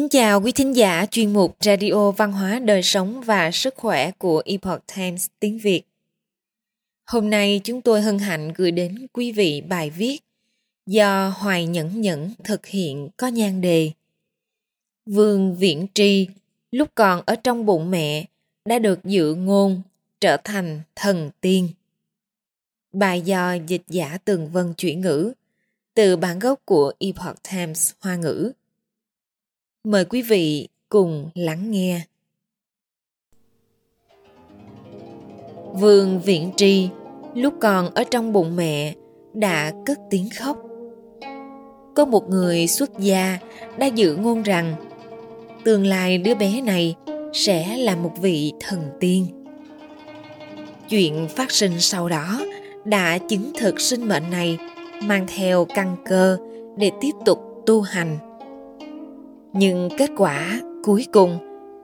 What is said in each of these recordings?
Kính chào quý thính giả chuyên mục Radio Văn hóa Đời sống và Sức khỏe của Epoch Times tiếng Việt. Hôm nay chúng tôi hân hạnh gửi đến quý vị bài viết do Hoài Nhẫn Nhẫn thực hiện có nhan đề Vương Viễn Tri, lúc còn ở trong bụng mẹ, đã được dự ngôn trở thành thần tiên. Bài do dịch giả Tường Vân chuyển ngữ từ bản gốc của Epoch Times Hoa ngữ. Mời quý vị cùng lắng nghe. Vương Viễn Tri lúc còn ở trong bụng mẹ đã cất tiếng khóc. Có một người xuất gia đã dự ngôn rằng, tương lai đứa bé này sẽ là một vị thần tiên. Chuyện phát sinh sau đó đã chứng thực sinh mệnh này mang theo căn cơ để tiếp tục tu hành nhưng kết quả cuối cùng,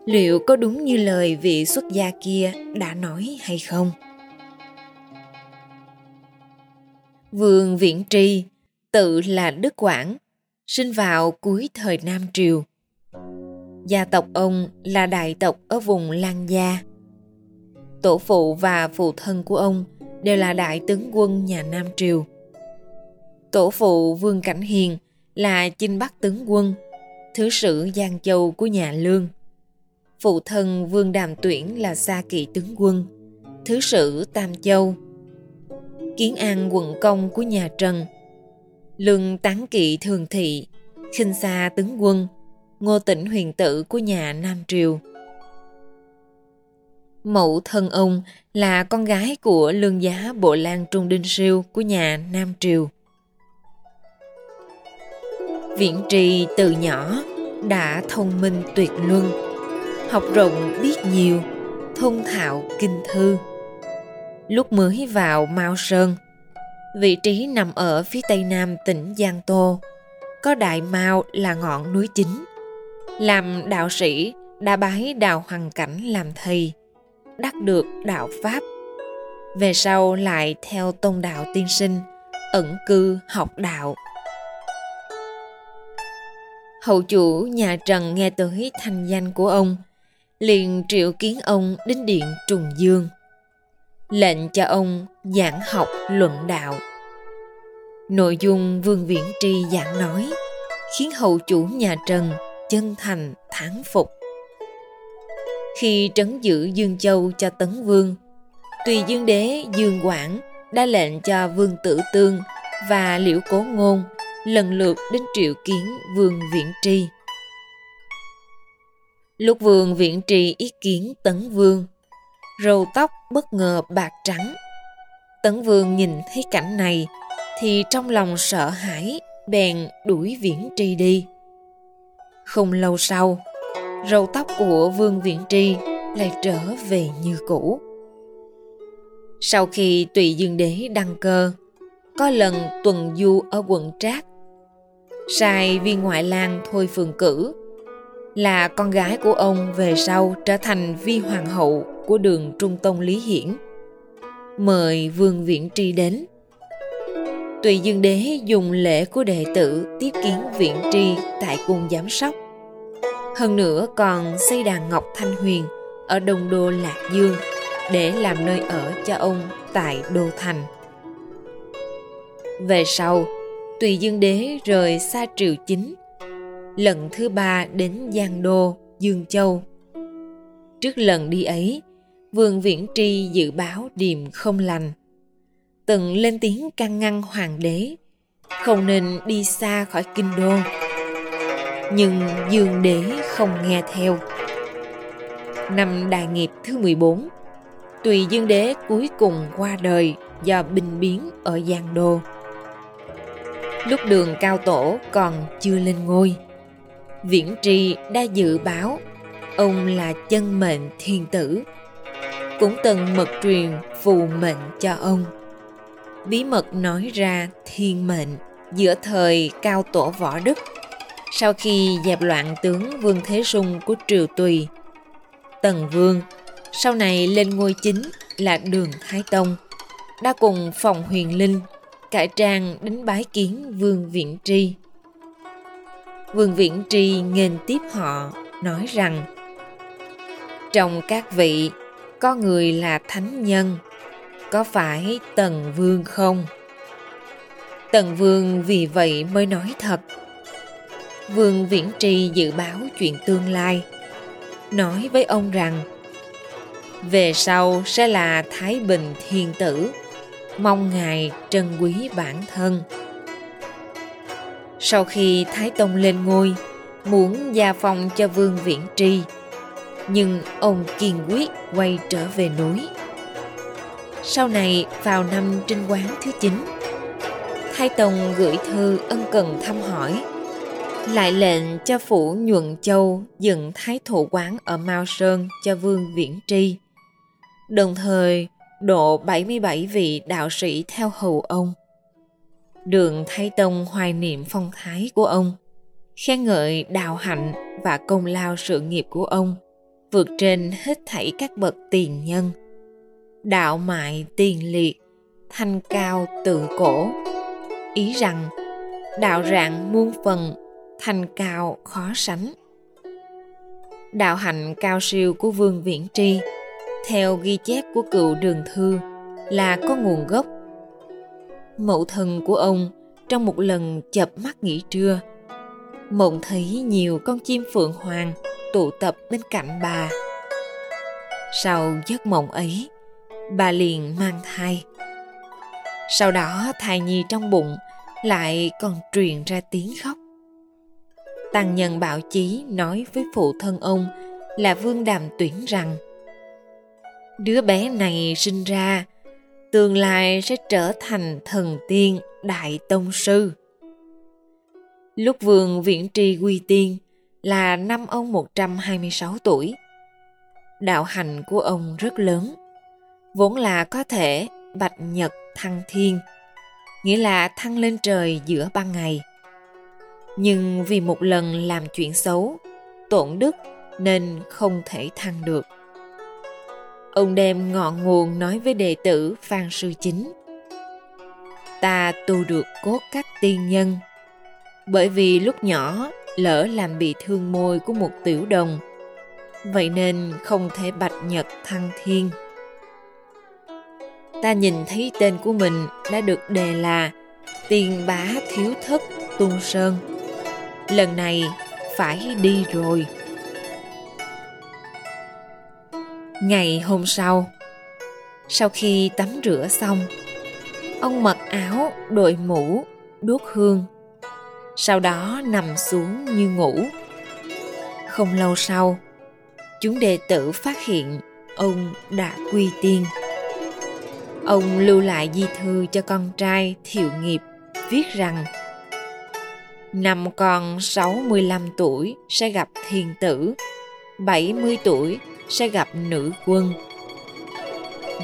liệu có đúng như lời vị xuất gia kia đã nói hay không? Vương viễn tri, tự là đức quảng, sinh vào cuối thời nam triều. Gia tộc ông là đại tộc ở vùng lan gia. Tổ phụ và phụ thân của ông đều là đại tướng quân nhà nam triều. Tổ phụ vương cảnh hiền là chinh bắc tướng quân thứ sử Giang Châu của nhà Lương. Phụ thân Vương Đàm Tuyển là Sa Kỵ tướng quân, thứ sử Tam Châu. Kiến An quận công của nhà Trần. Lương Tán Kỵ Thường Thị, khinh xa tướng quân, Ngô Tĩnh huyền tử của nhà Nam Triều. Mẫu thân ông là con gái của lương giá Bộ Lan Trung Đinh Siêu của nhà Nam Triều. Viễn trì từ nhỏ đã thông minh tuyệt luân, học rộng biết nhiều, thông thạo kinh thư. Lúc mới vào Mao Sơn, vị trí nằm ở phía tây nam tỉnh Giang Tô, có Đại Mao là ngọn núi chính. Làm đạo sĩ đã bái đạo hoàng cảnh làm thầy, đắc được đạo Pháp. Về sau lại theo tôn đạo tiên sinh, ẩn cư học đạo hậu chủ nhà Trần nghe tới thanh danh của ông, liền triệu kiến ông đến điện Trùng Dương. Lệnh cho ông giảng học luận đạo. Nội dung Vương Viễn Tri giảng nói khiến hậu chủ nhà Trần chân thành thán phục. Khi trấn giữ Dương Châu cho Tấn Vương, tùy dương đế Dương Quảng đã lệnh cho Vương Tử Tương và Liễu Cố Ngôn lần lượt đến triệu kiến vương viễn tri. Lúc vương viễn tri ý kiến tấn vương, râu tóc bất ngờ bạc trắng. Tấn vương nhìn thấy cảnh này thì trong lòng sợ hãi, bèn đuổi viễn tri đi. Không lâu sau, râu tóc của vương viễn tri lại trở về như cũ. Sau khi tùy dương đế đăng cơ, có lần tuần du ở quận trác sai viên ngoại lang thôi phường cử. Là con gái của ông về sau trở thành vi hoàng hậu của đường trung tông lý hiển. Mời vương viễn tri đến. Tùy dương đế dùng lễ của đệ tử tiếp kiến viễn tri tại cung giám sóc. Hơn nữa còn xây đàn ngọc thanh huyền ở đông đô lạc dương để làm nơi ở cho ông tại đô thành. Về sau tùy dương đế rời xa triều chính, lần thứ ba đến giang đô, dương châu. Trước lần đi ấy, vương viễn tri dự báo điềm không lành. Từng lên tiếng can ngăn hoàng đế, không nên đi xa khỏi kinh đô. Nhưng dương đế không nghe theo. Năm đại nghiệp thứ 14 tùy dương đế cuối cùng qua đời do binh biến ở giang đô lúc đường cao tổ còn chưa lên ngôi. Viễn Tri đã dự báo, ông là chân mệnh thiên tử, cũng từng mật truyền phù mệnh cho ông. Bí mật nói ra thiên mệnh giữa thời cao tổ võ đức, sau khi dẹp loạn tướng vương thế sung của triều tùy, tần vương, sau này lên ngôi chính là đường thái tông, đã cùng phòng huyền linh cải trang đến bái kiến vương viễn tri Vương Viễn Tri nghênh tiếp họ, nói rằng Trong các vị, có người là thánh nhân, có phải Tần Vương không? Tần Vương vì vậy mới nói thật. Vương Viễn Tri dự báo chuyện tương lai, nói với ông rằng về sau sẽ là Thái Bình Thiên Tử, mong Ngài trân quý bản thân. Sau khi Thái Tông lên ngôi, muốn gia phong cho Vương Viễn Tri, nhưng ông kiên quyết quay trở về núi. Sau này, vào năm trinh quán thứ 9, Thái Tông gửi thư ân cần thăm hỏi, lại lệnh cho phủ nhuận châu dựng thái thổ quán ở Mao Sơn cho Vương Viễn Tri. Đồng thời độ 77 vị đạo sĩ theo hầu ông. Đường Thái Tông hoài niệm phong thái của ông, khen ngợi đạo hạnh và công lao sự nghiệp của ông, vượt trên hết thảy các bậc tiền nhân. Đạo mại tiền liệt, thanh cao tự cổ, ý rằng đạo rạng muôn phần, thanh cao khó sánh. Đạo hạnh cao siêu của Vương Viễn Tri theo ghi chép của cựu đường thư là có nguồn gốc. Mẫu thân của ông trong một lần chập mắt nghỉ trưa, mộng thấy nhiều con chim phượng hoàng tụ tập bên cạnh bà. Sau giấc mộng ấy, bà liền mang thai. Sau đó thai nhi trong bụng lại còn truyền ra tiếng khóc. Tăng nhân bảo chí nói với phụ thân ông là Vương Đàm Tuyển rằng đứa bé này sinh ra tương lai sẽ trở thành thần tiên đại tông sư. Lúc vương viễn tri quy tiên là năm ông 126 tuổi. Đạo hành của ông rất lớn, vốn là có thể bạch nhật thăng thiên, nghĩa là thăng lên trời giữa ban ngày. Nhưng vì một lần làm chuyện xấu, tổn đức nên không thể thăng được. Ông đem ngọn nguồn nói với đệ tử Phan Sư Chính. Ta tu được cốt các tiên nhân, bởi vì lúc nhỏ lỡ làm bị thương môi của một tiểu đồng, vậy nên không thể bạch nhật thăng thiên. Ta nhìn thấy tên của mình đã được đề là tiền bá thiếu thất tung sơn. Lần này phải đi rồi. Ngày hôm sau, sau khi tắm rửa xong, ông mặc áo, đội mũ, đốt hương. Sau đó nằm xuống như ngủ. Không lâu sau, chúng đệ tử phát hiện ông đã quy tiên. Ông lưu lại di thư cho con trai Thiệu Nghiệp, viết rằng Năm con 65 tuổi sẽ gặp thiền tử, 70 tuổi sẽ gặp nữ quân.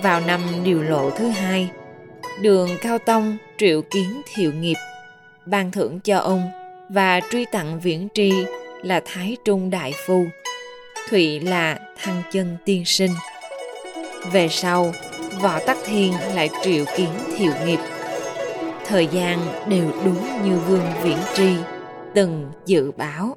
Vào năm điều lộ thứ hai, đường Cao Tông triệu kiến thiệu nghiệp, ban thưởng cho ông và truy tặng viễn tri là Thái Trung Đại Phu, Thụy là Thăng Chân Tiên Sinh. Về sau, Võ Tắc Thiên lại triệu kiến thiệu nghiệp. Thời gian đều đúng như Vương Viễn Tri từng dự báo.